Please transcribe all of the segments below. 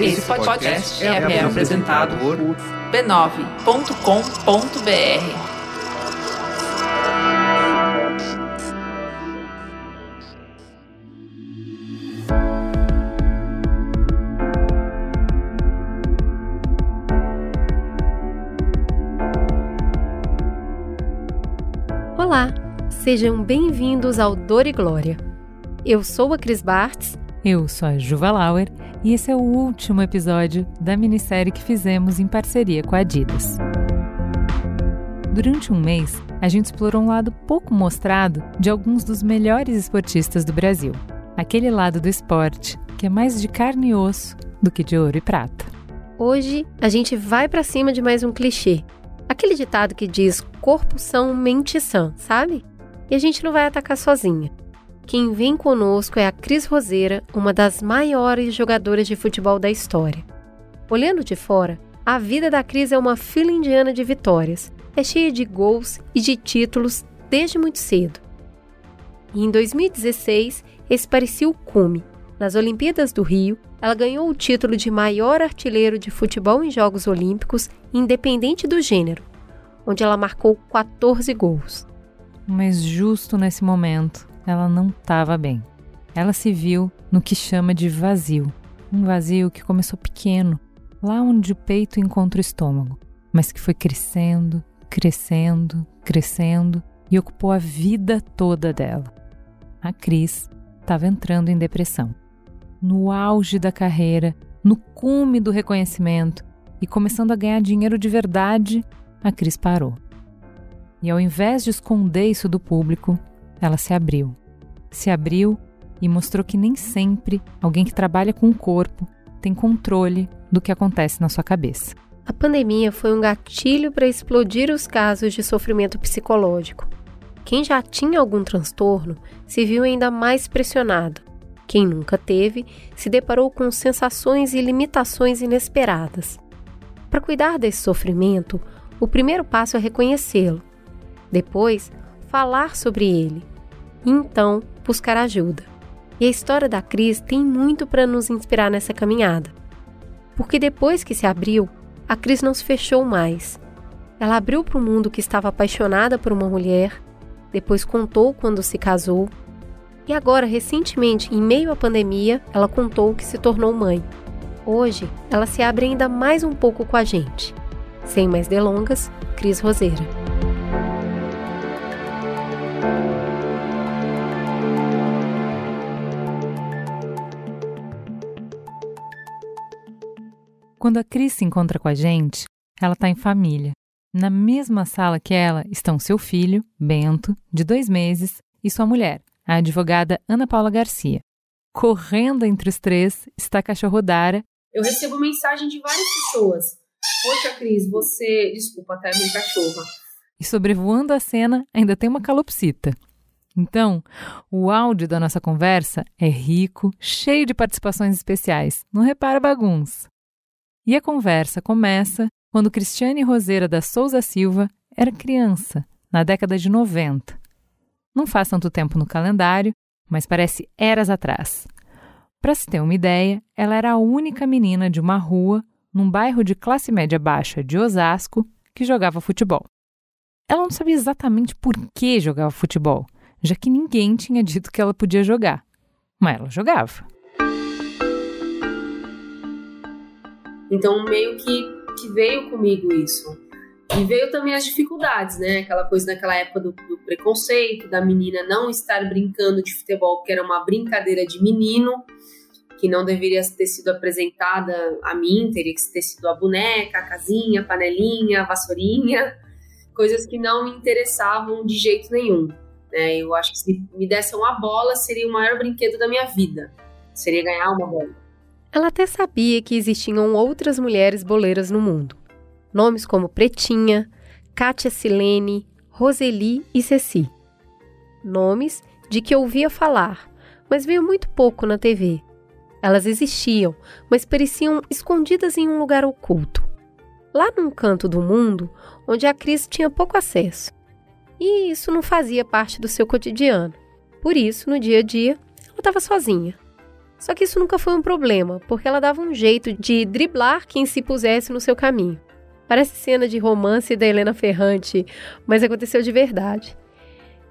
Esse podcast é, é apresentado por b9.com.br. Olá, sejam bem-vindos ao Dor e Glória. Eu sou a Cris Bartz. Eu sou a Juva Lauer e esse é o último episódio da minissérie que fizemos em parceria com a Adidas. Durante um mês, a gente explorou um lado pouco mostrado de alguns dos melhores esportistas do Brasil. Aquele lado do esporte que é mais de carne e osso do que de ouro e prata. Hoje, a gente vai para cima de mais um clichê. Aquele ditado que diz corpo são, mente sã, sabe? E a gente não vai atacar sozinha. Quem vem conosco é a Cris Roseira, uma das maiores jogadoras de futebol da história. Olhando de fora, a vida da Cris é uma fila indiana de vitórias. É cheia de gols e de títulos desde muito cedo. E em 2016, esse parecia o cume. Nas Olimpíadas do Rio, ela ganhou o título de maior artilheiro de futebol em Jogos Olímpicos, independente do gênero, onde ela marcou 14 gols. Mas justo nesse momento, ela não estava bem. Ela se viu no que chama de vazio. Um vazio que começou pequeno, lá onde o peito encontra o estômago, mas que foi crescendo, crescendo, crescendo e ocupou a vida toda dela. A Cris estava entrando em depressão. No auge da carreira, no cume do reconhecimento e começando a ganhar dinheiro de verdade, a Cris parou. E ao invés de esconder isso do público, ela se abriu. Se abriu e mostrou que nem sempre alguém que trabalha com o corpo tem controle do que acontece na sua cabeça. A pandemia foi um gatilho para explodir os casos de sofrimento psicológico. Quem já tinha algum transtorno se viu ainda mais pressionado. Quem nunca teve se deparou com sensações e limitações inesperadas. Para cuidar desse sofrimento, o primeiro passo é reconhecê-lo. Depois, falar sobre ele e então buscar ajuda. E a história da Cris tem muito para nos inspirar nessa caminhada. Porque depois que se abriu, a Cris não se fechou mais. Ela abriu para o mundo que estava apaixonada por uma mulher, depois contou quando se casou, e agora, recentemente, em meio à pandemia, ela contou que se tornou mãe. Hoje, ela se abre ainda mais um pouco com a gente. Sem mais delongas, Cris Roseira. Quando a Cris se encontra com a gente, ela está em família. Na mesma sala que ela estão seu filho, Bento, de dois meses, e sua mulher, a advogada Ana Paula Garcia. Correndo entre os três está a cachorro Dara. Eu recebo mensagem de várias pessoas. Poxa, Cris, você. Desculpa, até minha cachorra. E sobrevoando a cena ainda tem uma calopsita. Então, o áudio da nossa conversa é rico, cheio de participações especiais. Não repara bagunça. E a conversa começa quando Cristiane Roseira da Souza Silva era criança, na década de 90. Não faz tanto tempo no calendário, mas parece eras atrás. Para se ter uma ideia, ela era a única menina de uma rua, num bairro de classe média baixa de Osasco, que jogava futebol. Ela não sabia exatamente por que jogava futebol, já que ninguém tinha dito que ela podia jogar. Mas ela jogava. Então, meio que, que veio comigo isso. E veio também as dificuldades, né? Aquela coisa naquela época do, do, preconceito, da menina não estar brincando de futebol, porque era uma brincadeira de menino, que não deveria ter sido apresentada a mim, teria que ter sido a boneca, a casinha, a panelinha, a vassourinha, coisas que não me interessavam de jeito nenhum. Né? Eu acho que se me dessem uma bola, seria o maior brinquedo da minha vida. Seria ganhar uma bola. Ela até sabia que existiam outras mulheres boleiras no mundo. Nomes como Pretinha, Kátia Silene, Roseli e Ceci. Nomes de que ouvia falar, mas veio muito pouco na TV. Elas existiam, mas pareciam escondidas em um lugar oculto. Lá num canto do mundo onde a Cris tinha pouco acesso. E isso não fazia parte do seu cotidiano. Por isso, no dia a dia, ela estava sozinha. Só que isso nunca foi um problema, porque ela dava um jeito de driblar quem se pusesse no seu caminho. Parece cena de romance da Helena Ferrante, mas aconteceu de verdade.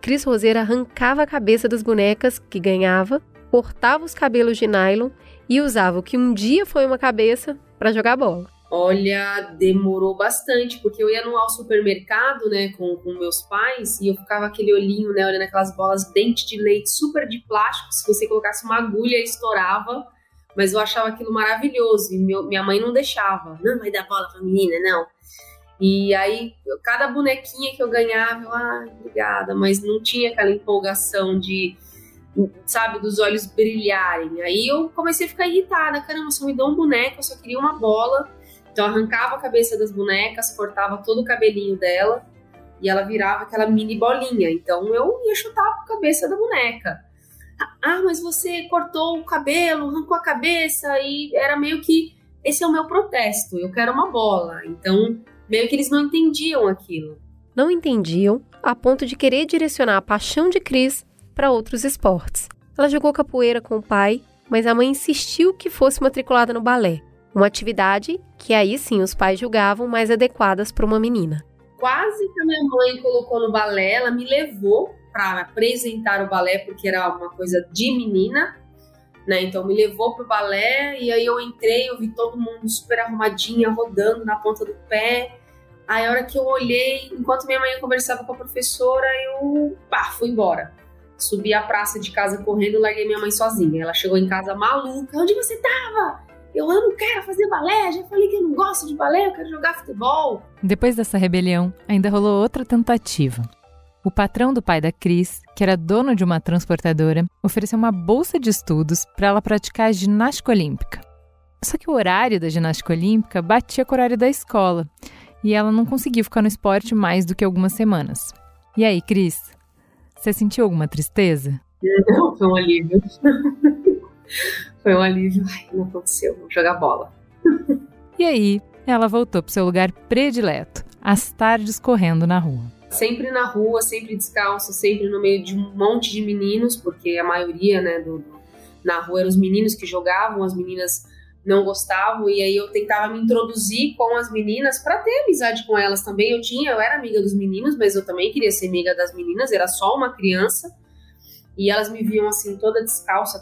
Cris Roseira arrancava a cabeça das bonecas que ganhava, cortava os cabelos de nylon e usava o que um dia foi uma cabeça para jogar bola. Olha, demorou bastante, porque eu ia no ao supermercado, né, com, com meus pais, e eu ficava aquele olhinho, né, olhando aquelas bolas dente de leite super de plástico, se você colocasse uma agulha, estourava, mas eu achava aquilo maravilhoso, e meu, minha mãe não deixava, não vai dar bola pra menina, não. E aí, cada bonequinha que eu ganhava, eu, ah, obrigada, mas não tinha aquela empolgação de, sabe, dos olhos brilharem. Aí eu comecei a ficar irritada, caramba, só me deu um boneco, eu só queria uma bola, então arrancava a cabeça das bonecas, cortava todo o cabelinho dela e ela virava aquela mini bolinha. Então eu ia chutar a cabeça da boneca. Ah, mas você cortou o cabelo, arrancou a cabeça e era meio que esse é o meu protesto, eu quero uma bola. Então meio que eles não entendiam aquilo. Não entendiam a ponto de querer direcionar a paixão de Cris para outros esportes. Ela jogou capoeira com o pai, mas a mãe insistiu que fosse matriculada no balé. Uma atividade que aí sim os pais julgavam mais adequadas para uma menina. Quase que a minha mãe colocou no balé, ela me levou para apresentar o balé, porque era uma coisa de menina, né? Então me levou pro balé e aí eu entrei, eu vi todo mundo super arrumadinha, rodando na ponta do pé. Aí a hora que eu olhei, enquanto minha mãe conversava com a professora, eu pá, fui embora. Subi a praça de casa correndo larguei minha mãe sozinha. Ela chegou em casa maluca. Onde você tava? Eu, eu não quero fazer balé, já falei que eu não gosto de balé, eu quero jogar futebol. Depois dessa rebelião, ainda rolou outra tentativa. O patrão do pai da Cris, que era dono de uma transportadora, ofereceu uma bolsa de estudos para ela praticar ginástica olímpica. Só que o horário da ginástica olímpica batia com o horário da escola e ela não conseguiu ficar no esporte mais do que algumas semanas. E aí, Cris? Você sentiu alguma tristeza? Não, foi um alívio. Foi um alívio. Ai, não aconteceu, vou jogar bola. e aí, ela voltou pro seu lugar predileto, as tardes correndo na rua. Sempre na rua, sempre descalço, sempre no meio de um monte de meninos, porque a maioria, né, do, na rua eram os meninos que jogavam, as meninas não gostavam, e aí eu tentava me introduzir com as meninas para ter amizade com elas também. Eu tinha, eu era amiga dos meninos, mas eu também queria ser amiga das meninas, era só uma criança. E elas me viam assim toda descalça,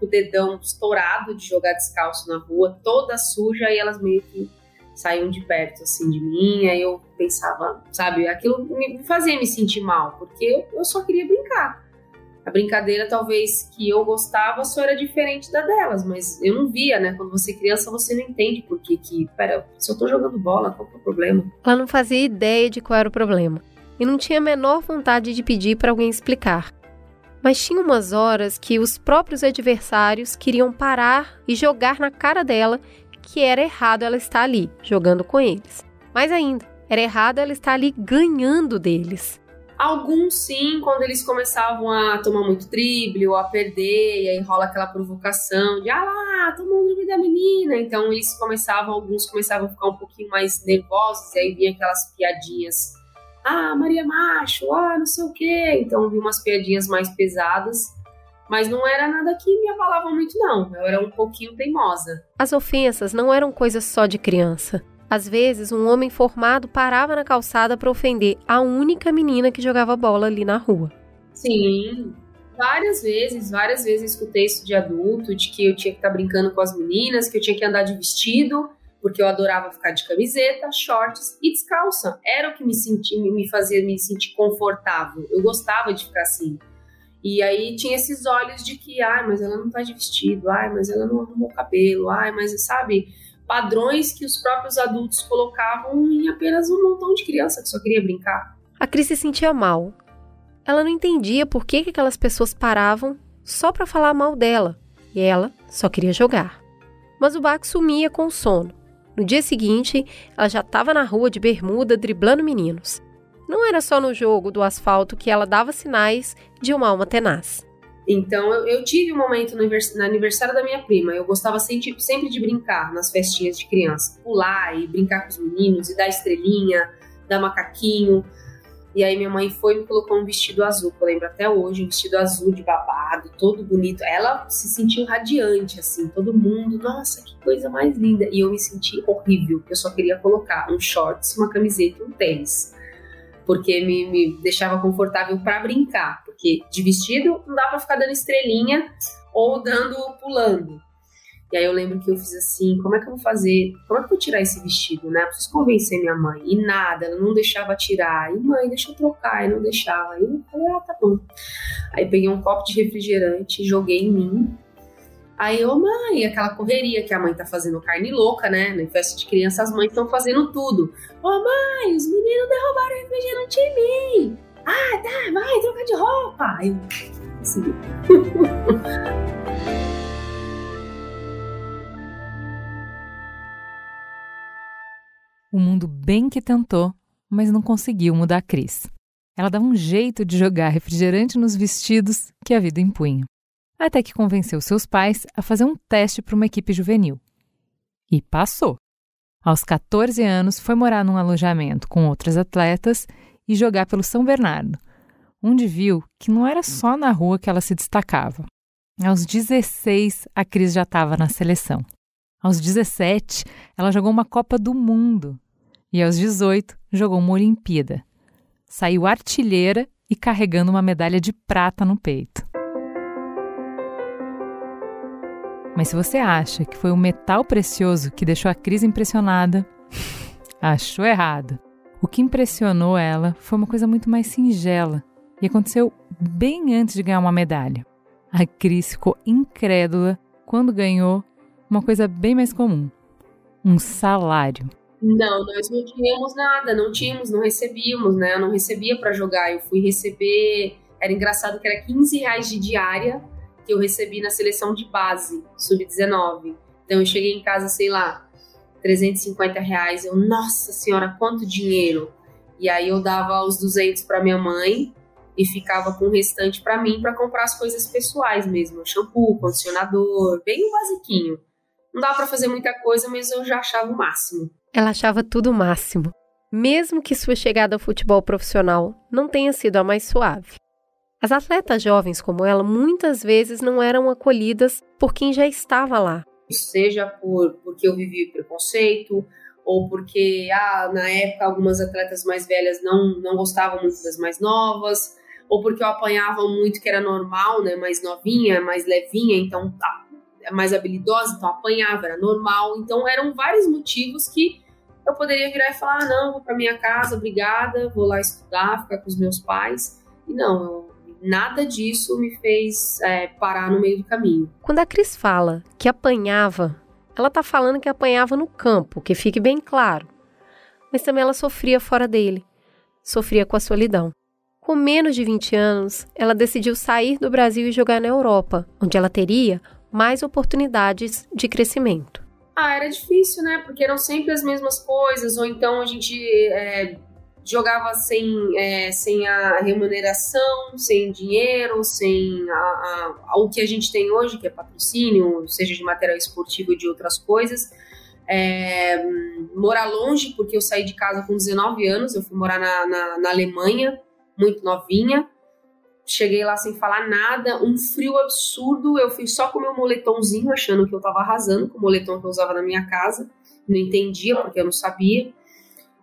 o dedão estourado de jogar descalço na rua, toda suja, e elas meio que saíam de perto, assim, de mim. Aí eu pensava, sabe, aquilo me fazia me sentir mal, porque eu só queria brincar. A brincadeira, talvez, que eu gostava só era diferente da delas, mas eu não via, né? Quando você é criança, você não entende por que que... Pera, se eu tô jogando bola, qual que é o problema? Ela não fazia ideia de qual era o problema. E não tinha a menor vontade de pedir para alguém explicar. Mas tinha umas horas que os próprios adversários queriam parar e jogar na cara dela que era errado ela estar ali, jogando com eles. Mais ainda, era errado ela estar ali ganhando deles. Alguns sim, quando eles começavam a tomar muito drible ou a perder, e aí rola aquela provocação de ah lá, tomou o drible da menina. Então eles começavam, alguns começavam a ficar um pouquinho mais nervosos, e aí vinha aquelas piadinhas ah, Maria Macho, ah, não sei o quê. Então vi umas piadinhas mais pesadas, mas não era nada que me abalava muito, não. Eu era um pouquinho teimosa. As ofensas não eram coisas só de criança. Às vezes, um homem formado parava na calçada para ofender a única menina que jogava bola ali na rua. Sim, várias vezes, várias vezes escutei isso de adulto, de que eu tinha que estar tá brincando com as meninas, que eu tinha que andar de vestido, porque eu adorava ficar de camiseta, shorts e descalça. Era o que me, senti, me fazia me sentir confortável. Eu gostava de ficar assim. E aí tinha esses olhos de que, ai, mas ela não tá de vestido, ai, mas ela não arrumou o cabelo, ai, mas sabe, padrões que os próprios adultos colocavam em apenas um montão de criança que só queria brincar. A Cris se sentia mal. Ela não entendia por que, que aquelas pessoas paravam só para falar mal dela, e ela só queria jogar. Mas o Baco sumia com o sono. No dia seguinte, ela já estava na rua de bermuda driblando meninos. Não era só no jogo do asfalto que ela dava sinais de uma alma tenaz. Então, eu, eu tive um momento no, aniversário da minha prima. Eu gostava sempre, sempre de brincar nas festinhas de criança. Pular e brincar com os meninos, e dar estrelinha, dar macaquinho. E aí minha mãe foi e me colocou um vestido azul, que eu lembro até hoje, um vestido azul de babado, todo bonito. Ela se sentiu radiante, assim, todo mundo, nossa, que coisa mais linda. E eu me senti horrível, eu só queria colocar um shorts, uma camiseta e um tênis. Porque me, me deixava confortável para brincar. Porque de vestido não dá para ficar dando estrelinha ou dando pulando. E aí eu lembro que eu fiz assim, como é que eu vou fazer? Como é que eu vou tirar esse vestido, né? Eu preciso convencer minha mãe. E nada, ela não deixava tirar. E mãe, deixa eu trocar. E não deixava. Aí eu falei, ah, tá bom. Aí peguei um copo de refrigerante, joguei em mim. Aí eu, mãe, aquela correria que a mãe tá fazendo carne louca, né? Na festa de criança, as mães estão fazendo tudo. Ô, mãe, os meninos derrubaram o refrigerante em mim. Ah, tá, vai, troca de roupa. Aí assim. O mundo bem que tentou, mas não conseguiu mudar a Cris. Ela dava um jeito de jogar refrigerante nos vestidos que a vida impunha. Até que convenceu seus pais a fazer um teste para uma equipe juvenil. E passou. Aos 14 anos, foi morar num alojamento com outras atletas e jogar pelo São Bernardo, onde viu que não era só na rua que ela se destacava. Aos 16, a Cris já estava na seleção. Aos 17, ela jogou uma Copa do Mundo. E aos 18, jogou uma Olimpíada. Saiu artilheira e carregando uma medalha de prata no peito. Mas se você acha que foi o metal precioso que deixou a Cris impressionada, achou errado. O que impressionou ela foi uma coisa muito mais singela e aconteceu bem antes de ganhar uma medalha. A Cris ficou incrédula quando ganhou uma coisa bem mais comum: um salário. Não, nós não tínhamos nada, não tínhamos, não recebíamos, né? Eu não recebia para jogar, eu fui receber. Era engraçado que era 15 reais de diária que eu recebi na seleção de base, sub-19. Então eu cheguei em casa, sei lá, 350 reais. Eu, nossa senhora, quanto dinheiro! E aí eu dava os 200 para minha mãe e ficava com o restante para mim para comprar as coisas pessoais mesmo, shampoo, condicionador, bem o basiquinho. Não dava para fazer muita coisa, mas eu já achava o máximo. Ela achava tudo o máximo, mesmo que sua chegada ao futebol profissional não tenha sido a mais suave. As atletas jovens como ela muitas vezes não eram acolhidas por quem já estava lá. Seja por porque eu vivi preconceito, ou porque ah, na época algumas atletas mais velhas não, não gostavam muito das mais novas, ou porque eu apanhava muito que era normal, né, mais novinha, mais levinha, então tá, mais habilidosa, então apanhava, era normal. Então eram vários motivos que eu poderia virar e falar: ah, não, vou para minha casa, obrigada, vou lá estudar, ficar com os meus pais. E não, nada disso me fez é, parar no meio do caminho. Quando a Cris fala que apanhava, ela tá falando que apanhava no campo, que fique bem claro. Mas também ela sofria fora dele, sofria com a solidão. Com menos de 20 anos, ela decidiu sair do Brasil e jogar na Europa, onde ela teria mais oportunidades de crescimento. Ah, era difícil, né? Porque eram sempre as mesmas coisas, ou então a gente é, jogava sem, é, sem a remuneração, sem dinheiro, sem a, a, o que a gente tem hoje, que é patrocínio, seja de material esportivo ou de outras coisas. É, morar longe, porque eu saí de casa com 19 anos, eu fui morar na, na, na Alemanha, muito novinha. Cheguei lá sem falar nada, um frio absurdo. Eu fui só com meu moletomzinho, achando que eu tava arrasando com o moletom que eu usava na minha casa. Não entendia, porque eu não sabia.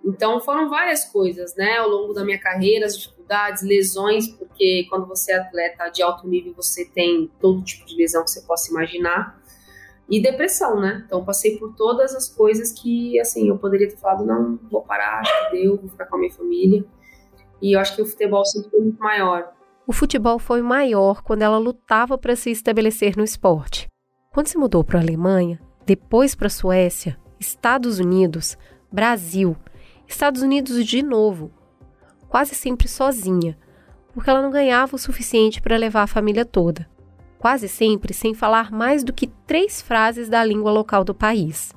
Então foram várias coisas, né, ao longo da minha carreira, as dificuldades, lesões, porque quando você é atleta de alto nível, você tem todo tipo de lesão que você possa imaginar. E depressão, né? Então passei por todas as coisas que, assim, eu poderia ter falado, não, vou parar, acho que deu, vou ficar com a minha família. E eu acho que o futebol sempre foi muito maior o futebol foi maior quando ela lutava para se estabelecer no esporte. Quando se mudou para a Alemanha, depois para a Suécia, Estados Unidos, Brasil, Estados Unidos de novo, quase sempre sozinha, porque ela não ganhava o suficiente para levar a família toda. Quase sempre sem falar mais do que três frases da língua local do país.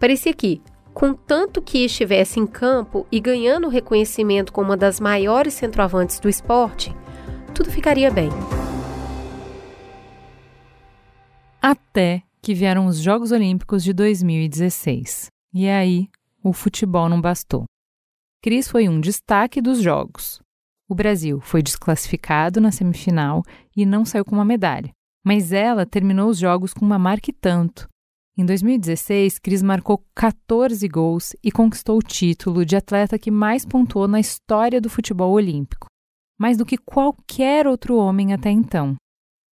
Parecia que, contanto que estivesse em campo e ganhando reconhecimento como uma das maiores centroavantes do esporte, tudo ficaria bem. Até que vieram os Jogos Olímpicos de 2016. E aí, o futebol não bastou. Cris foi um destaque dos Jogos. O Brasil foi desclassificado na semifinal e não saiu com uma medalha, mas ela terminou os jogos com uma marca e tanto. Em 2016, Cris marcou 14 gols e conquistou o título de atleta que mais pontuou na história do futebol olímpico, mais do que qualquer outro homem até então.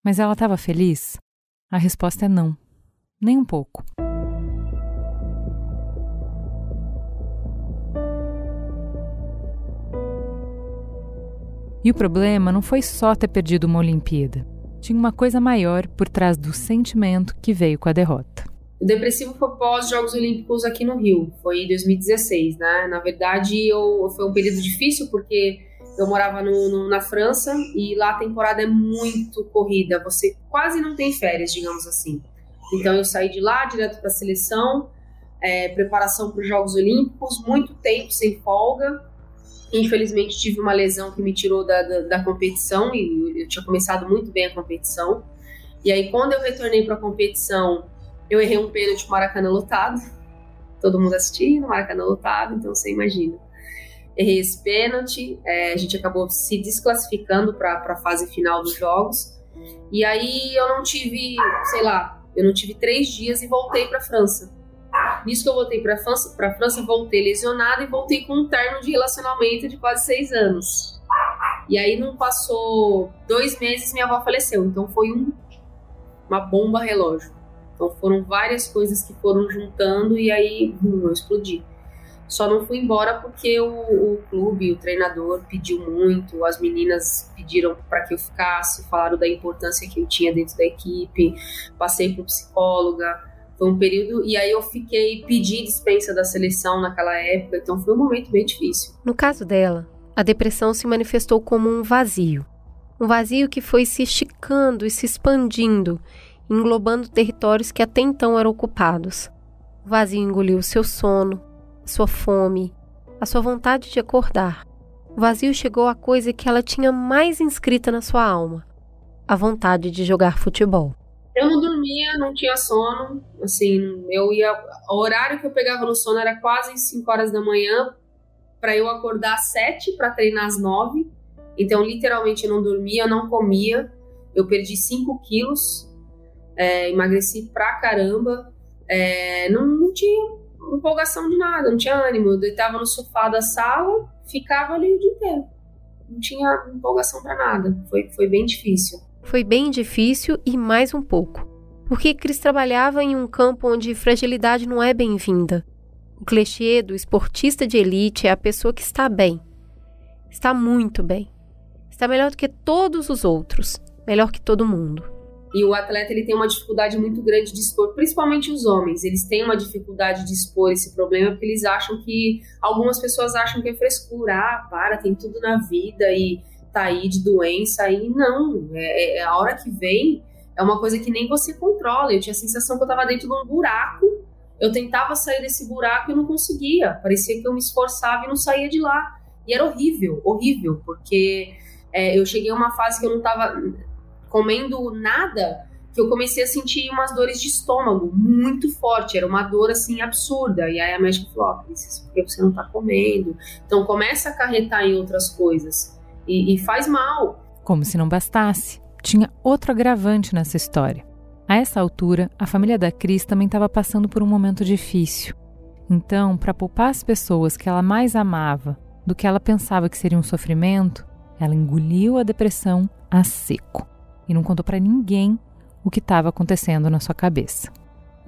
Mas ela estava feliz? A resposta é não, nem um pouco. E o problema não foi só ter perdido uma Olimpíada. Tinha uma coisa maior por trás do sentimento que veio com a derrota. O depressivo foi pós Jogos Olímpicos aqui no Rio, foi em 2016, né? Na verdade, eu, foi um período difícil porque eu morava no, no, na França e lá a temporada é muito corrida, você quase não tem férias, digamos assim. Então eu saí de lá direto para a seleção, é, preparação para os Jogos Olímpicos, muito tempo sem folga Infelizmente tive uma lesão que me tirou da, da, da competição e eu tinha começado muito bem a competição. E aí quando eu retornei para a competição, eu errei um pênalti com o Maracanã lotado. Todo mundo assistindo, Maracanã lotado, então você imagina. Errei esse pênalti, é, a gente acabou se desclassificando para a fase final dos jogos. E aí eu não tive, sei lá, eu não tive três dias e voltei para França. Nisso que eu voltei para França, para França, voltei lesionada e voltei com um termo de relacionamento de quase seis anos. E aí não passou dois meses minha avó faleceu, então foi um, uma bomba relógio. Então foram várias coisas que foram juntando e aí hum, eu explodi. Só não fui embora porque o, o, clube, o treinador pediu muito, as meninas pediram para que eu ficasse, falaram da importância que eu tinha dentro da equipe, passei por psicóloga, foi um período, e aí eu fiquei, pedi dispensa da seleção naquela época, então foi um momento bem difícil. No caso dela, a depressão se manifestou como um vazio. Um vazio que foi se esticando e se expandindo, englobando territórios que até então eram ocupados. O vazio engoliu seu sono, sua fome, a sua vontade de acordar. O vazio chegou à coisa que ela tinha mais inscrita na sua alma: a vontade de jogar futebol. Eu não dormia, não tinha sono. Assim, eu ia. O horário que eu pegava no sono era quase 5 horas da manhã, para eu acordar às 7 para treinar às 9. Então, literalmente, eu não dormia, não comia. Eu perdi 5 quilos, é, emagreci pra caramba. É, não, não tinha empolgação de nada, não tinha ânimo. Eu deitava no sofá da sala, ficava ali o dia inteiro. Não tinha empolgação para nada. Foi, foi bem difícil. Foi bem difícil e mais um pouco, porque Cris trabalhava em um campo onde fragilidade não é bem-vinda. O clichê do esportista de elite é a pessoa que está bem. Está muito bem. Está melhor do que todos os outros, melhor que todo mundo. E o atleta ele tem uma dificuldade muito grande de expor, principalmente os homens. Eles têm uma dificuldade de expor esse problema porque eles acham que algumas pessoas acham que é frescura, ah, para, tem tudo na vida e tá aí de doença aí, não. É, é, a hora que vem é uma coisa que nem você controla. Eu tinha a sensação que eu tava dentro de um buraco. Eu tentava sair desse buraco e não conseguia. Parecia que eu me esforçava e não saía de lá. E era horrível, horrível, porque é, eu cheguei a uma fase que eu não tava comendo nada, que eu comecei a sentir umas dores de estômago muito forte, era uma dor assim absurda. E aí a médica falou: Ó, oh, porque você não tá comendo. Então começa a acarretar em outras coisas e, e faz mal. Como se não bastasse, tinha outro agravante nessa história. A essa altura, a família da Cris também estava passando por um momento difícil. Então, para poupar as pessoas que ela mais amava do que ela pensava que seria um sofrimento, ela engoliu a depressão a seco e não contou para ninguém o que estava acontecendo na sua cabeça.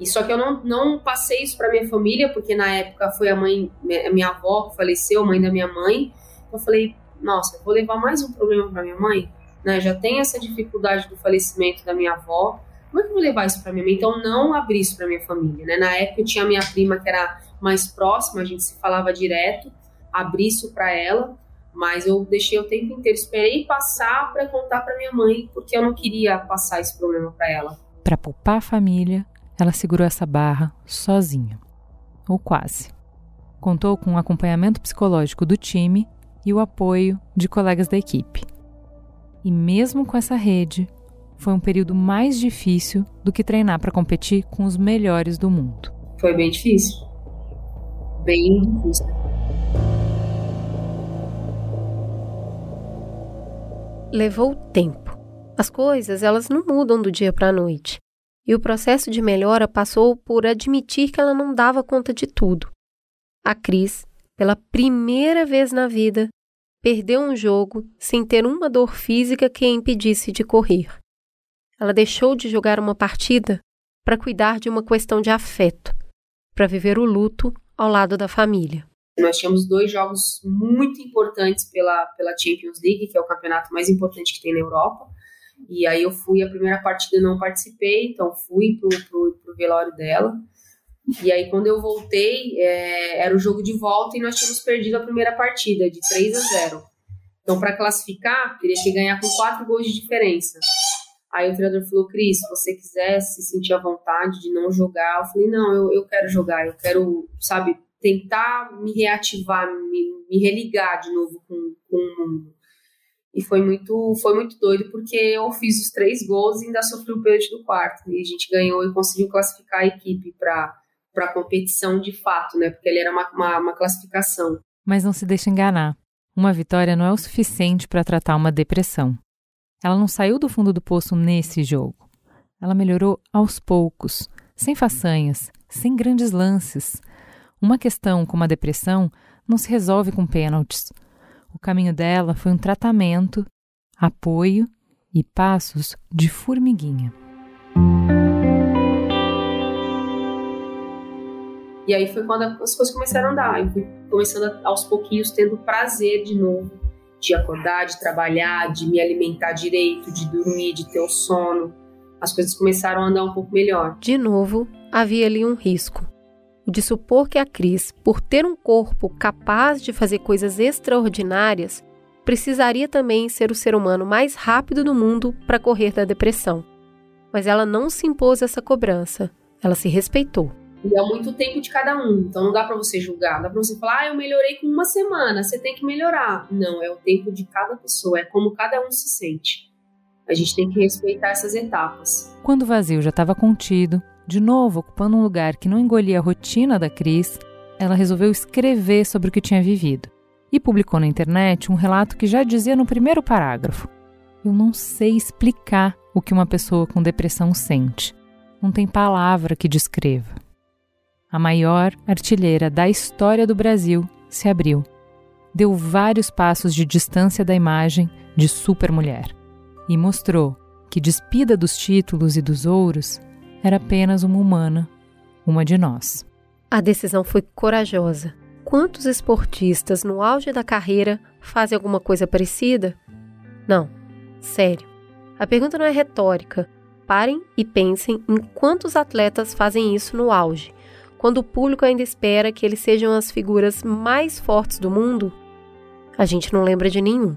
E só que eu não, não passei isso para minha família, porque na época foi a mãe, minha avó que faleceu, mãe da minha mãe. Eu falei, nossa, vou levar mais um problema para minha mãe, né? Já tem essa dificuldade do falecimento da minha avó. Como é que eu vou levar isso para minha mãe? Então não abri isso para minha família, né? Na época eu tinha minha prima que era mais próxima, a gente se falava direto, abri isso para ela, mas eu deixei o tempo inteiro, esperei passar para contar para minha mãe, porque eu não queria passar esse problema para ela. Para poupar a família, ela segurou essa barra sozinha, ou quase. Contou com o acompanhamento psicológico do time e o apoio de colegas da equipe. E mesmo com essa rede, foi um período mais difícil do que treinar para competir com os melhores do mundo. Foi bem difícil. Bem difícil. Levou tempo. As coisas, elas não mudam do dia para a noite. E o processo de melhora passou por admitir que ela não dava conta de tudo. A Cris, pela primeira vez na vida, perdeu um jogo sem ter uma dor física que a impedisse de correr. Ela deixou de jogar uma partida para cuidar de uma questão de afeto, para viver o luto ao lado da família. Nós tínhamos dois jogos muito importantes pela, pela Champions League, que é o campeonato mais importante que tem na Europa. E aí eu fui, a primeira partida não participei, então fui pro, pro, pro velório dela. E aí quando eu voltei, é, era o jogo de volta e nós tínhamos perdido a primeira partida, de 3 a 0. Então, para classificar, teria que ganhar com quatro gols de diferença. Aí o treinador falou, Cris, se você quiser se sentir à vontade de não jogar, eu falei, não, eu, eu quero jogar, eu quero, sabe, tentar me reativar, me, me religar de novo com, com o mundo. E foi muito, foi muito doido, porque eu fiz os três gols e ainda sofri o pênalti do quarto. E a gente ganhou e conseguiu classificar a equipe para a competição de fato, né? Porque ele era uma, uma, uma classificação. Mas não se deixe enganar. Uma vitória não é o suficiente para tratar uma depressão. Ela não saiu do fundo do poço nesse jogo. Ela melhorou aos poucos, sem façanhas, sem grandes lances. Uma questão como a depressão não se resolve com pênaltis. O caminho dela foi um tratamento, apoio e passos de formiguinha. E aí foi quando as coisas começaram a andar. Eu fui começando a, aos pouquinhos tendo prazer de novo de acordar, de trabalhar, de me alimentar direito, de dormir, de ter o sono. As coisas começaram a andar um pouco melhor. De novo, havia ali um risco. O de supor que a Cris, por ter um corpo capaz de fazer coisas extraordinárias, precisaria também ser o ser humano mais rápido do mundo para correr da depressão. Mas ela não se impôs essa cobrança, ela se respeitou. E é muito tempo de cada um. Então não dá para você julgar. Não dá para você falar, ah, eu melhorei com uma semana, você tem que melhorar. Não, é o tempo de cada pessoa, é como cada um se sente. A gente tem que respeitar essas etapas. Quando o vazio já estava contido, de novo ocupando um lugar que não engolia a rotina da Cris, ela resolveu escrever sobre o que tinha vivido. E publicou na internet um relato que já dizia no primeiro parágrafo: Eu não sei explicar o que uma pessoa com depressão sente. Não tem palavra que descreva a maior artilheira da história do Brasil, se abriu. Deu vários passos de distância da imagem de supermulher e mostrou que, despida dos títulos e dos ouros, era apenas uma humana, uma de nós. A decisão foi corajosa. Quantos esportistas no auge da carreira fazem alguma coisa parecida? Não, sério. A pergunta não é retórica. Parem e pensem em quantos atletas fazem isso no auge quando o público ainda espera que eles sejam as figuras mais fortes do mundo, a gente não lembra de nenhum.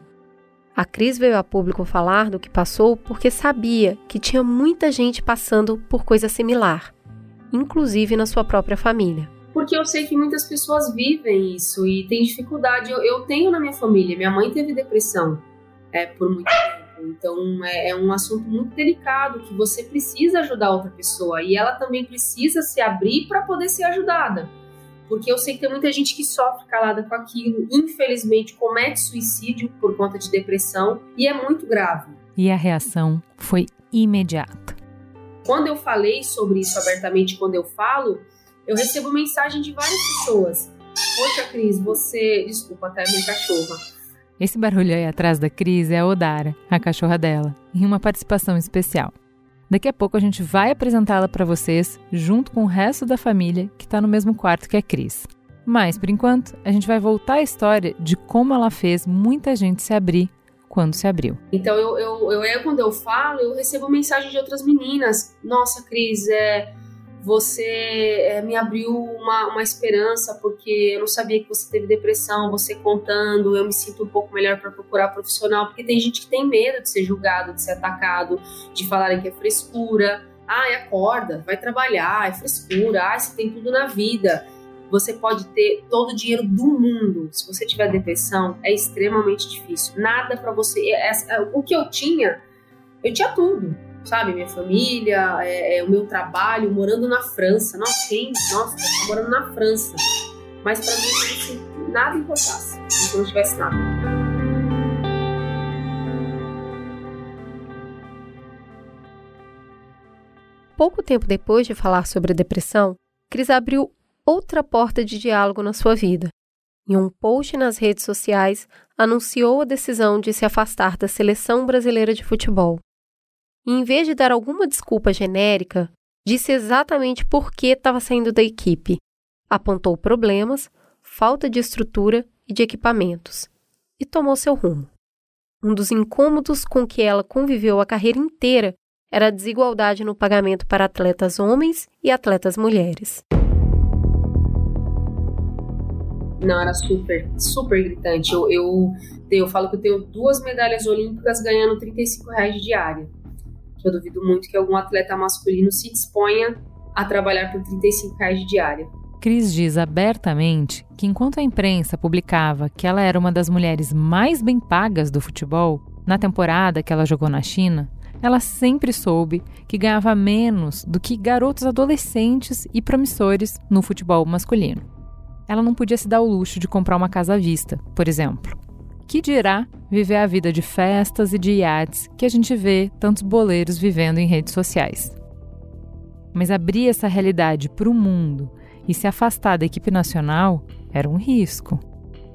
A Cris veio a público falar do que passou porque sabia que tinha muita gente passando por coisa similar, inclusive na sua própria família. Porque eu sei que muitas pessoas vivem isso e têm dificuldade. Eu, eu tenho na minha família, minha mãe teve depressão é, por muito tempo. Então é, é, um assunto muito delicado que você precisa ajudar outra pessoa e ela também precisa se abrir para poder ser ajudada. Porque eu sei que tem muita gente que sofre calada com aquilo, infelizmente comete suicídio por conta de depressão e é muito grave. E a reação foi imediata. Quando eu falei sobre isso abertamente, quando eu falo, eu recebo mensagem de várias pessoas. Poxa, Cris, você. Desculpa, até minha cachorra. Esse barulho aí atrás da Cris é a Odara, a cachorra dela, em uma participação especial. Daqui a pouco a gente vai apresentá-la para vocês, junto com o resto da família que está no mesmo quarto que a Cris. Mas, por enquanto, a gente vai voltar à história de como ela fez muita gente se abrir quando se abriu. Então, eu, eu, eu, eu quando eu falo, eu recebo mensagem de outras meninas. Nossa, Cris, é você é, me abriu uma, uma esperança, porque eu não sabia que você teve depressão, você contando, eu me sinto um pouco melhor para procurar profissional, porque tem gente que tem medo de ser julgado, de ser atacado, de falarem que é frescura. Ai, acorda, vai trabalhar, é frescura, ai, você tem tudo na vida. Você pode ter todo o dinheiro do mundo. Se você tiver depressão, é extremamente difícil. Nada para você. É, é, o que eu tinha, eu tinha tudo sabe? Minha família, é, é, o meu trabalho, morando na França. Nossa, quem? Nossa, morando na França. Mas para mim, nada importasse, se não tivesse nada. Pouco tempo depois de falar sobre a depressão, Cris abriu outra porta de diálogo na sua vida. Em um post nas redes sociais, anunciou a decisão de se afastar da seleção brasileira de futebol. E, em vez de dar alguma desculpa genérica, disse exatamente por que estava saindo da equipe. Apontou problemas, falta de estrutura e de equipamentos e tomou seu rumo. Um dos incômodos com que ela conviveu a carreira inteira era a desigualdade no pagamento para atletas homens e atletas mulheres. Não, era super, super gritante. Eu, eu, eu falo que eu tenho duas medalhas olímpicas ganhando 35 reais de diária. Eu duvido muito que algum atleta masculino se disponha a trabalhar por 35 reais de diária. Cris diz abertamente que enquanto a imprensa publicava que ela era uma das mulheres mais bem pagas do futebol, na temporada que ela jogou na China, ela sempre soube que ganhava menos do que garotos adolescentes e promissores no futebol masculino. Ela não podia se dar o luxo de comprar uma casa à vista, por exemplo. Que dirá viver a vida de festas e de iates que a gente vê tantos boleiros vivendo em redes sociais. Mas abrir essa realidade para o mundo e se afastar da equipe nacional era um risco.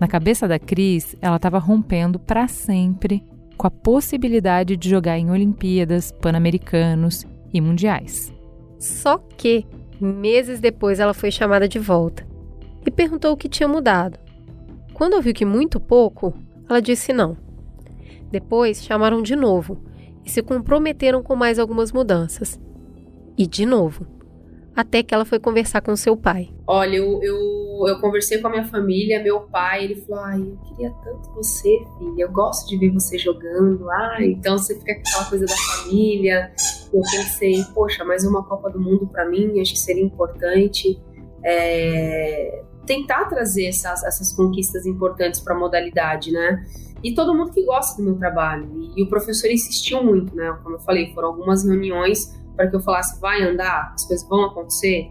Na cabeça da Cris, ela estava rompendo para sempre com a possibilidade de jogar em Olimpíadas, Pan-Americanos e Mundiais. Só que, meses depois, ela foi chamada de volta e perguntou o que tinha mudado. Quando ouviu que muito pouco, ela disse não. Depois chamaram de novo e se comprometeram com mais algumas mudanças. E de novo até que ela foi conversar com seu pai. Olha, eu, eu, eu conversei com a minha família, meu pai, ele falou: Ai, eu queria tanto você, filha, eu gosto de ver você jogando. Ai, então você fica com aquela coisa da família. Eu pensei: Poxa, mais uma Copa do Mundo para mim, acho que seria importante. É, tentar trazer essas, essas conquistas importantes para a modalidade, né? E todo mundo que gosta do meu trabalho. E, e o professor insistiu muito, né? Como eu falei, foram algumas reuniões para que eu falasse vai andar, as coisas vão acontecer.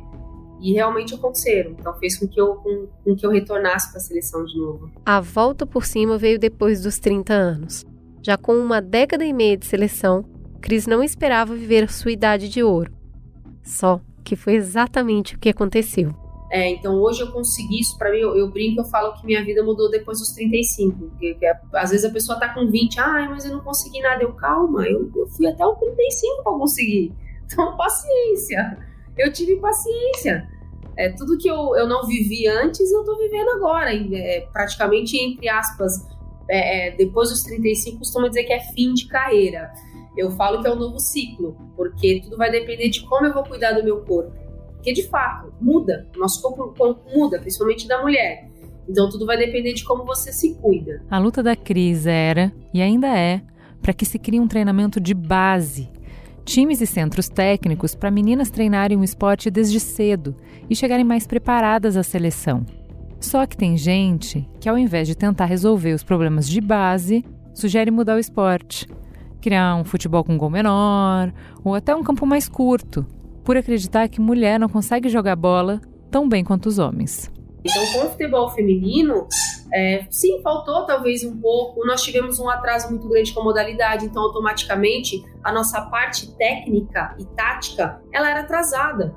E realmente aconteceram. Então fez com que eu, com, com que eu retornasse para a seleção de novo. A volta por cima veio depois dos 30 anos. Já com uma década e meia de seleção, Cris não esperava viver sua idade de ouro. Só que foi exatamente o que aconteceu. É, então hoje eu consegui isso para mim, eu, eu, brinco, eu falo que minha vida mudou depois dos 35. Porque, porque, às vezes a pessoa tá com 20, ah, mas eu não consegui nada. Eu, calma, eu, eu fui até o 35 para conseguir. Então, paciência. Eu tive paciência. É, tudo que eu, eu não vivi antes, eu tô vivendo agora. É, praticamente, entre aspas, é, é depois dos 35, costuma dizer que é fim de carreira. Eu falo que é um novo ciclo, porque tudo vai depender de como eu vou cuidar do meu corpo. Porque, de fato, muda. Nosso corpo, corpo muda, principalmente da mulher. Então, tudo vai depender de como você se cuida. A luta da Cris era, e ainda é, para que se crie um treinamento de base times e centros técnicos para meninas treinarem o esporte desde cedo e chegarem mais preparadas à seleção. Só que tem gente que, ao invés de tentar resolver os problemas de base, sugere mudar o esporte, criar um futebol com gol menor ou até um campo mais curto, por acreditar que mulher não consegue jogar bola tão bem quanto os homens. Então, com o futebol feminino, é, sim, faltou talvez um pouco. Nós tivemos um atraso muito grande com a modalidade, então automaticamente a nossa parte técnica e tática ela era atrasada.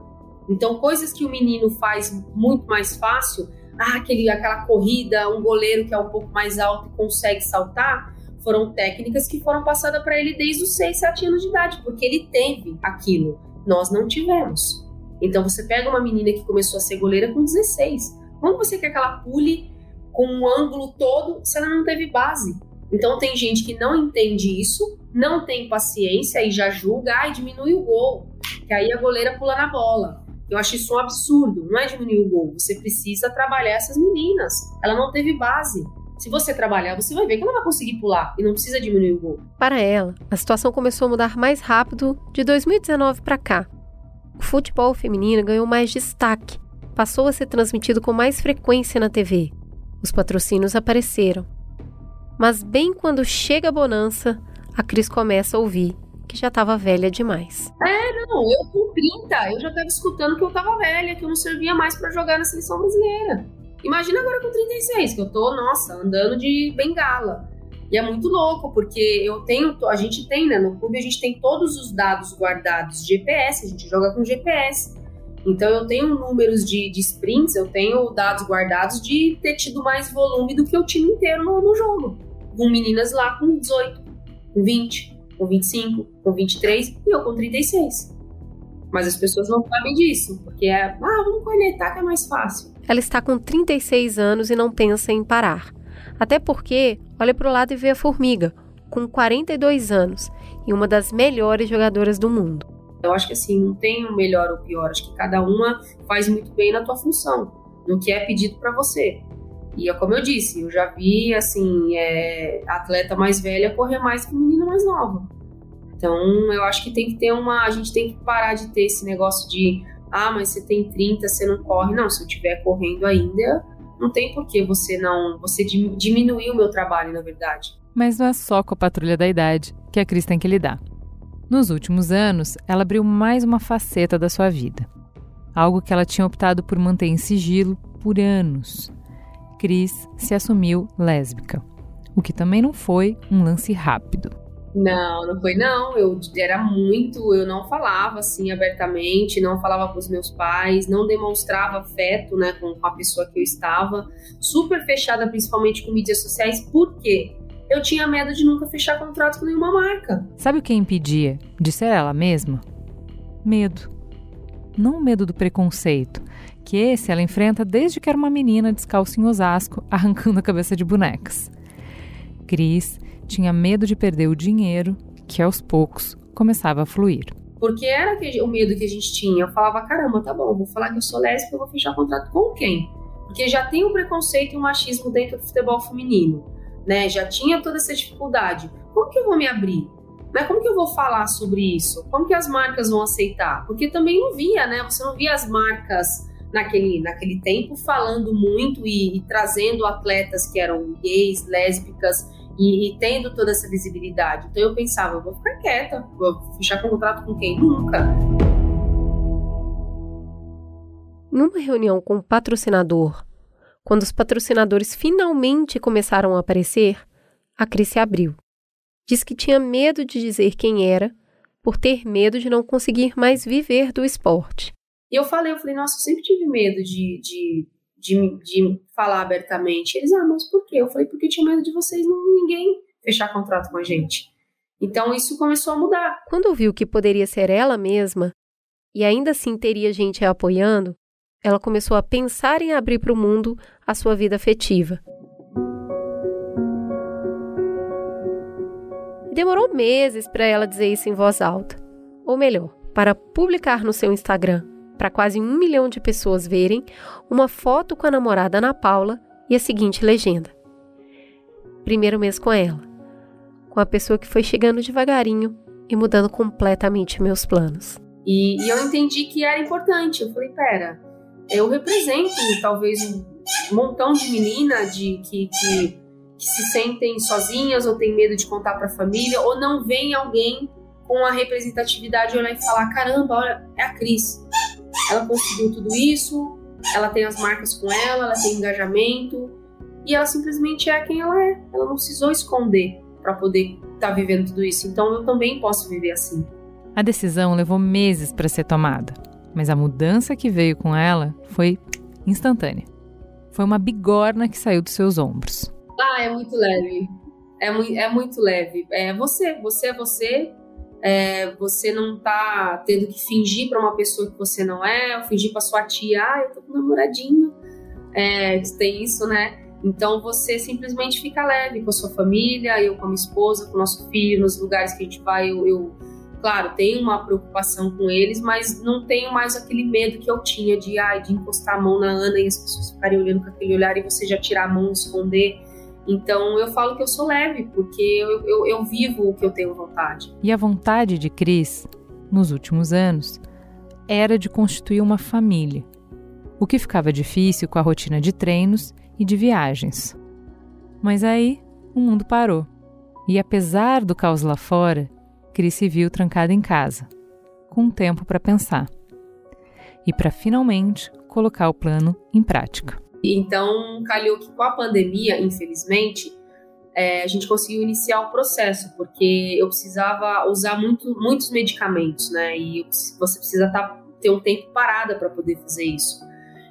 Então, coisas que o menino faz muito mais fácil, ah, aquele, aquela corrida, um goleiro que é um pouco mais alto e consegue saltar, foram técnicas que foram passadas para ele desde os 6, 7 anos de idade, porque ele teve aquilo. Nós não tivemos. Então, você pega uma menina que começou a ser goleira com 16 como você quer que ela pule com um ângulo todo se ela não teve base? Então tem gente que não entende isso, não tem paciência e já julga, ai, diminui o gol, que aí a goleira pula na bola. Eu acho isso um absurdo, não é diminuir o gol, você precisa trabalhar essas meninas. Ela não teve base. Se você trabalhar, você vai ver que ela vai conseguir pular e não precisa diminuir o gol. Para ela, a situação começou a mudar mais rápido de 2019 para cá. O futebol feminino ganhou mais destaque passou a ser transmitido com mais frequência na TV. Os patrocínios apareceram. Mas bem quando chega a bonança, a Cris começa a ouvir que já estava velha demais. É, não, eu com 30, eu já estava escutando que eu estava velha, que eu não servia mais para jogar na seleção brasileira. Imagina agora com 36, que eu tô, nossa, andando de bengala. E é muito louco, porque eu tenho, a gente tem, né, no clube a gente tem todos os dados guardados de GPS, a gente joga com GPS. Então eu tenho números de, de sprints, eu tenho dados guardados de ter tido mais volume do que o time inteiro no, no jogo. Com meninas lá com 18, com 20, com 25, com 23 e eu com 36. Mas as pessoas não sabem disso, porque é, ah, vamos cornetar que é mais fácil. Ela está com 36 anos e não pensa em parar. Até porque olha para o lado e vê a formiga, com 42 anos e uma das melhores jogadoras do mundo. Eu acho que assim, não tem o melhor ou pior, acho que cada uma faz muito bem na tua função, no que é pedido para você. E é como eu disse, eu já vi assim, é, atleta mais velha correr mais que menina mais nova. Então, eu acho que tem que ter uma, a gente tem que parar de ter esse negócio de ah, mas você tem 30, você não corre. Não, se eu estiver correndo ainda, não tem por que você não. Você diminuir o meu trabalho, na verdade. Mas não é só com a patrulha da idade que a Cris tem que lidar. Nos últimos anos, ela abriu mais uma faceta da sua vida. Algo que ela tinha optado por manter em sigilo por anos. Cris se assumiu lésbica, o que também não foi um lance rápido. Não, não foi não. Eu era muito, eu não falava assim abertamente, não falava com os meus pais, não demonstrava afeto, né, com a pessoa que eu estava, super fechada principalmente com mídias sociais. Por quê? Eu tinha medo de nunca fechar contrato com nenhuma marca. Sabe o que impedia de ser ela mesma? Medo. Não medo do preconceito, que esse ela enfrenta desde que era uma menina descalça em Osasco, arrancando a cabeça de bonecas. Cris tinha medo de perder o dinheiro que aos poucos começava a fluir. Porque era o medo que a gente tinha. Eu falava, caramba, tá bom, vou falar que eu sou lésbica, vou fechar contrato com quem? Porque já tem um preconceito e um machismo dentro do futebol feminino, né? Já tinha toda essa dificuldade. Como que eu vou me abrir? Né? Como que eu vou falar sobre isso? Como que as marcas vão aceitar? Porque também não via, né? Você não via as marcas naquele, naquele tempo falando muito e, e trazendo atletas que eram gays, lésbicas e, e, tendo toda essa visibilidade. Então eu pensava, vou ficar quieta, vou fechar contrato com quem? Nunca. Numa reunião com o patrocinador, quando os patrocinadores finalmente começaram a aparecer, a Cris se abriu. Diz que tinha medo de dizer quem era, por ter medo de não conseguir mais viver do esporte. E eu falei, eu falei, nossa, eu sempre tive medo de, de de, de falar abertamente. Eles, ah, mas por quê? Eu falei, porque eu tinha medo de vocês, não, ninguém fechar contrato com a gente. Então isso começou a mudar. Quando viu que poderia ser ela mesma e ainda assim teria gente a apoiando, ela começou a pensar em abrir para o mundo a sua vida afetiva. Demorou meses para ela dizer isso em voz alta. Ou melhor, para publicar no seu Instagram para quase um milhão de pessoas verem uma foto com a namorada Ana Paula e a seguinte legenda: Primeiro mês com ela, com a pessoa que foi chegando devagarinho e mudando completamente meus planos. E, e eu entendi que era importante. Eu falei: pera, eu represento talvez um montão de menina de que, que, que se sentem sozinhas ou têm medo de contar para a família ou não vem alguém com a representatividade olhar e falar: caramba, olha, é a Cris ela conseguiu tudo isso, ela tem as marcas com ela, ela tem engajamento e ela simplesmente é quem ela é. Ela não precisou esconder para poder estar tá vivendo tudo isso. Então eu também posso viver assim. A decisão levou meses para ser tomada, mas a mudança que veio com ela foi instantânea. Foi uma bigorna que saiu dos seus ombros. Ah, é muito leve. É, mu é muito leve. É você, você é você, é, você não tá tendo que fingir para uma pessoa que você não é, ou fingir para sua tia, ah, eu tô com namoradinho. É, tem isso, né? Então você simplesmente fica leve com a sua família, eu com a minha esposa, com o nosso filho, nos lugares que a gente vai, eu, eu claro, tenho uma preocupação com eles, mas não tenho mais aquele medo que eu tinha de, ai, de encostar a mão na Ana e as pessoas ficarem olhando com aquele olhar e você já tirar a mão, esconder. Então eu falo que eu sou leve, porque eu, eu, eu vivo o que eu tenho vontade. E a vontade de Cris, nos últimos anos, era de constituir uma família, o que ficava difícil com a rotina de treinos e de viagens. Mas aí o mundo parou. E apesar do caos lá fora, Cris se viu trancada em casa, com tempo para pensar e para finalmente colocar o plano em prática. Então, calhou que com a pandemia, infelizmente, é, a gente conseguiu iniciar o processo, porque eu precisava usar muito, muitos medicamentos, né? E você precisa tá, ter um tempo parada para poder fazer isso.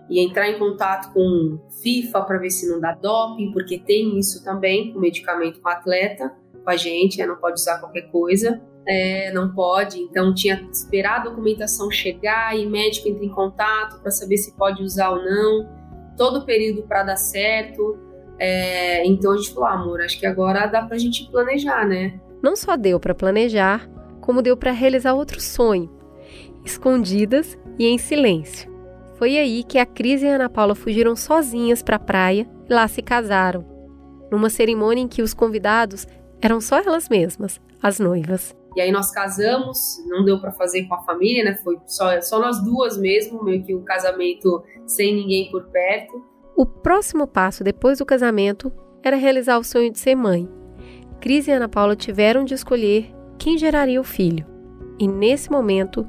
E entrar em contato com FIFA para ver se não dá doping, porque tem isso também, com medicamento com atleta, com a gente, né? não pode usar qualquer coisa. É, não pode, então tinha que esperar a documentação chegar e médico entra em contato para saber se pode usar ou não, todo o período para dar certo. É, então a gente falou, ah, amor, acho que agora dá pra gente planejar, né? Não só deu para planejar, como deu para realizar outro sonho, escondidas e em silêncio. Foi aí que a Cris e a Ana Paula fugiram sozinhas para a praia e lá se casaram, numa cerimônia em que os convidados eram só elas mesmas, as noivas. E aí nós casamos, não deu para fazer com a família, né? Foi só, só nós duas mesmo, meio que um casamento sem ninguém por perto. O próximo passo depois do casamento era realizar o sonho de ser mãe. Cris e Ana Paula tiveram de escolher quem geraria o filho. E nesse momento,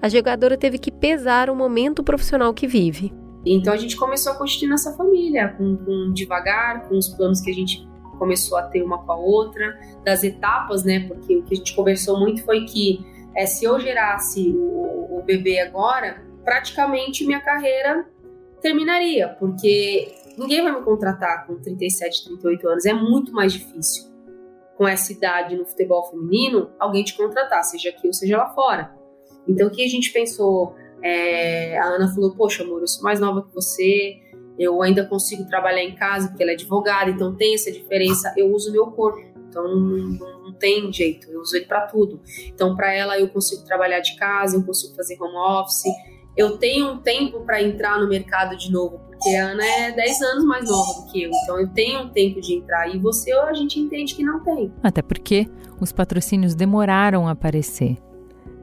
a jogadora teve que pesar o momento profissional que vive. Então a gente começou a constituir nossa família, com, com devagar, com os planos que a gente começou a ter uma com a outra, das etapas, né? Porque o que a gente conversou muito foi que é, se eu gerasse o, o bebê agora, praticamente minha carreira terminaria, porque ninguém vai me contratar com 37, 38 anos, é muito mais difícil. Com essa idade no futebol feminino, alguém te contratar, seja aqui ou seja lá fora. Então, o que a gente pensou? É, a Ana falou: Poxa, amor, eu sou mais nova que você, eu ainda consigo trabalhar em casa, porque ela é advogada, então tem essa diferença. Eu uso meu corpo, então não, não, tem jeito, eu uso ele para tudo. Então, para ela, eu consigo trabalhar de casa, eu consigo fazer home office eu tenho um tempo para entrar no mercado de novo, porque a Ana é 10 anos mais nova do que eu, então eu tenho um tempo de entrar e você a gente entende que não tem. Até porque os patrocínios demoraram a aparecer.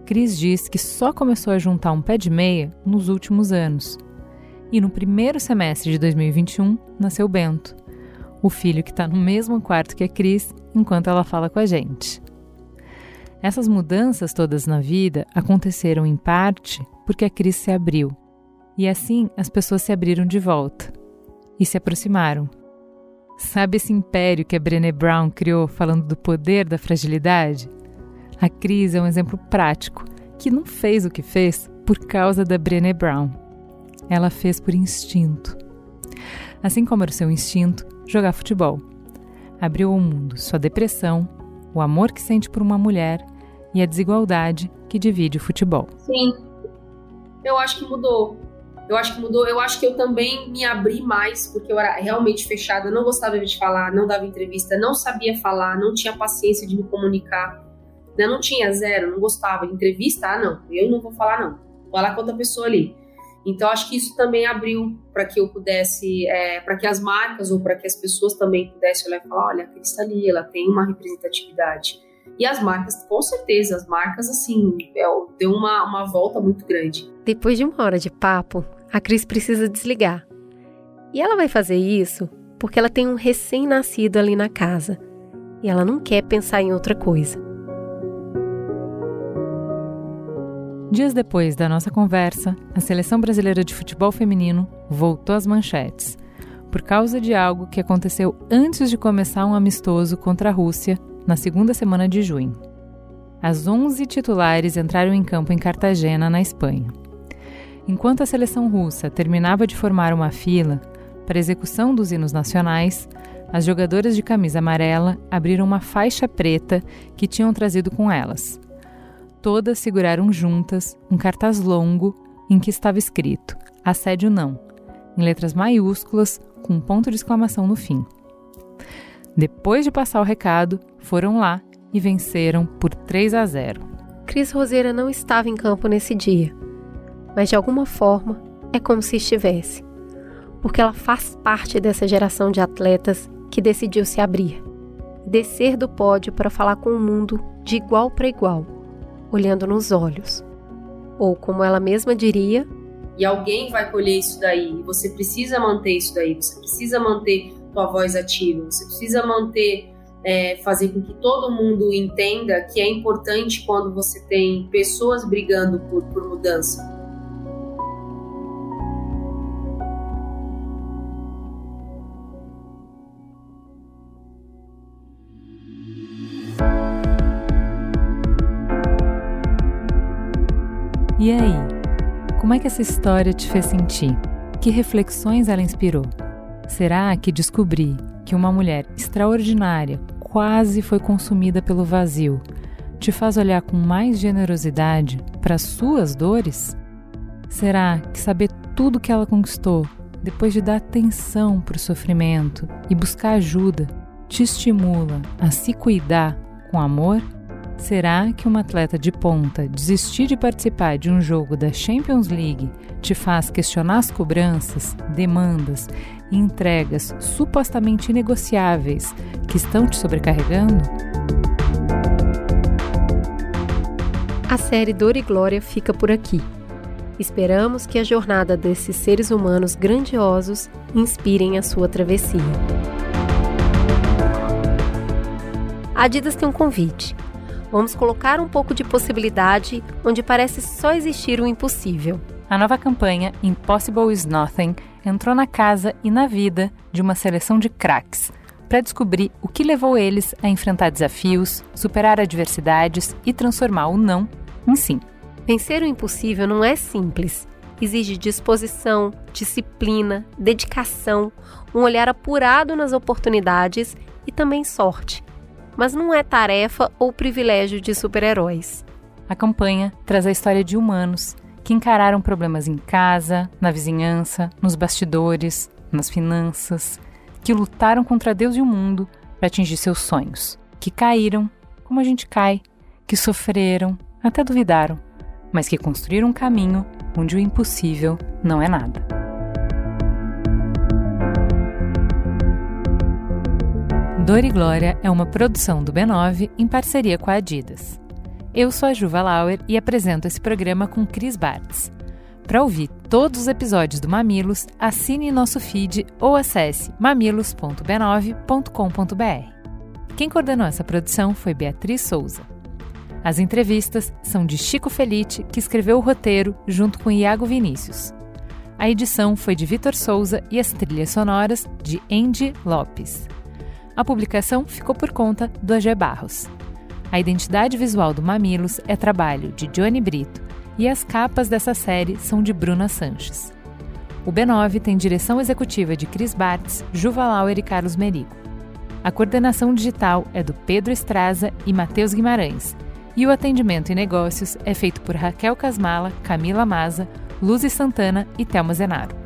Cris diz que só começou a juntar um pé de meia nos últimos anos. E no primeiro semestre de 2021 nasceu Bento, o filho que está no mesmo quarto que a Cris enquanto ela fala com a gente. Essas mudanças todas na vida aconteceram em parte porque a crise se abriu. E assim as pessoas se abriram de volta e se aproximaram. Sabe esse império que a Brené Brown criou falando do poder da fragilidade? A crise é um exemplo prático que não fez o que fez por causa da Brené Brown. Ela fez por instinto. Assim como era o seu instinto, jogar futebol. Abriu ao mundo sua depressão, o amor que sente por uma mulher e a desigualdade que divide o futebol. Sim, eu acho que mudou. Eu acho que mudou. Eu acho que eu também me abri mais, porque eu era realmente fechada, não gostava de falar, não dava entrevista, não sabia falar, não tinha paciência de me comunicar. Né? Não tinha zero, não gostava de entrevista. Ah, não, eu não vou falar, não. Vou falar com outra pessoa ali. Então, acho que isso também abriu para que eu pudesse, é, para que as marcas ou para que as pessoas também pudessem olhar e falar: olha, a Cris ali, ela tem uma representatividade. E as marcas, com certeza, as marcas, assim, é, deu uma, uma volta muito grande. Depois de uma hora de papo, a Cris precisa desligar. E ela vai fazer isso porque ela tem um recém-nascido ali na casa. E ela não quer pensar em outra coisa. Dias depois da nossa conversa, a seleção brasileira de futebol feminino voltou às manchetes, por causa de algo que aconteceu antes de começar um amistoso contra a Rússia na segunda semana de junho. As 11 titulares entraram em campo em Cartagena, na Espanha. Enquanto a seleção russa terminava de formar uma fila para execução dos hinos nacionais, as jogadoras de camisa amarela abriram uma faixa preta que tinham trazido com elas. Todas seguraram juntas um cartaz longo em que estava escrito Assédio não, em letras maiúsculas com um ponto de exclamação no fim. Depois de passar o recado, foram lá e venceram por 3 a 0. Cris Roseira não estava em campo nesse dia, mas de alguma forma é como se estivesse, porque ela faz parte dessa geração de atletas que decidiu se abrir, descer do pódio para falar com o mundo de igual para igual, olhando nos olhos. Ou como ela mesma diria, e alguém vai colher isso daí, você precisa manter isso daí, você precisa manter tua voz ativa. Você precisa manter, é, fazer com que todo mundo entenda que é importante quando você tem pessoas brigando por, por mudança. E aí? Como é que essa história te fez sentir? Que reflexões ela inspirou? Será que descobrir que uma mulher extraordinária quase foi consumida pelo vazio te faz olhar com mais generosidade para as suas dores? Será que saber tudo que ela conquistou, depois de dar atenção para o sofrimento e buscar ajuda, te estimula a se cuidar com amor? Será que uma atleta de ponta desistir de participar de um jogo da Champions League te faz questionar as cobranças, demandas e entregas supostamente inegociáveis que estão te sobrecarregando? A série Dor e Glória fica por aqui. Esperamos que a jornada desses seres humanos grandiosos inspirem a sua travessia. A Adidas tem um convite. Vamos colocar um pouco de possibilidade onde parece só existir o impossível. A nova campanha Impossible is Nothing entrou na casa e na vida de uma seleção de craques para descobrir o que levou eles a enfrentar desafios, superar adversidades e transformar o não em sim. Vencer o impossível não é simples. Exige disposição, disciplina, dedicação, um olhar apurado nas oportunidades e também sorte. Mas não é tarefa ou privilégio de super-heróis. A campanha traz a história de humanos que encararam problemas em casa, na vizinhança, nos bastidores, nas finanças, que lutaram contra Deus e o mundo para atingir seus sonhos, que caíram, como a gente cai, que sofreram, até duvidaram, mas que construíram um caminho onde o impossível não é nada. Dor e Glória é uma produção do B9 em parceria com a Adidas. Eu sou a Juva Lauer e apresento esse programa com Cris Bartz. Para ouvir todos os episódios do Mamilos, assine nosso feed ou acesse mamilos.b9.com.br. Quem coordenou essa produção foi Beatriz Souza. As entrevistas são de Chico Felite, que escreveu o roteiro junto com Iago Vinícius. A edição foi de Vitor Souza e as trilhas sonoras de Andy Lopes. A publicação ficou por conta do AG Barros. A identidade visual do Mamilos é trabalho de Johnny Brito e as capas dessa série são de Bruna Sanches. O B9 tem direção executiva de Cris Bartz, Juva Lauer e Carlos Merigo. A coordenação digital é do Pedro Estraza e Matheus Guimarães e o atendimento em negócios é feito por Raquel Casmala, Camila Maza, Luzi Santana e Thelma Zenaro.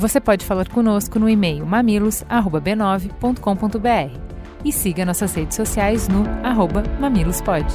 Você pode falar conosco no e-mail mamilos.b9.com.br e siga nossas redes sociais no arroba mamilospod.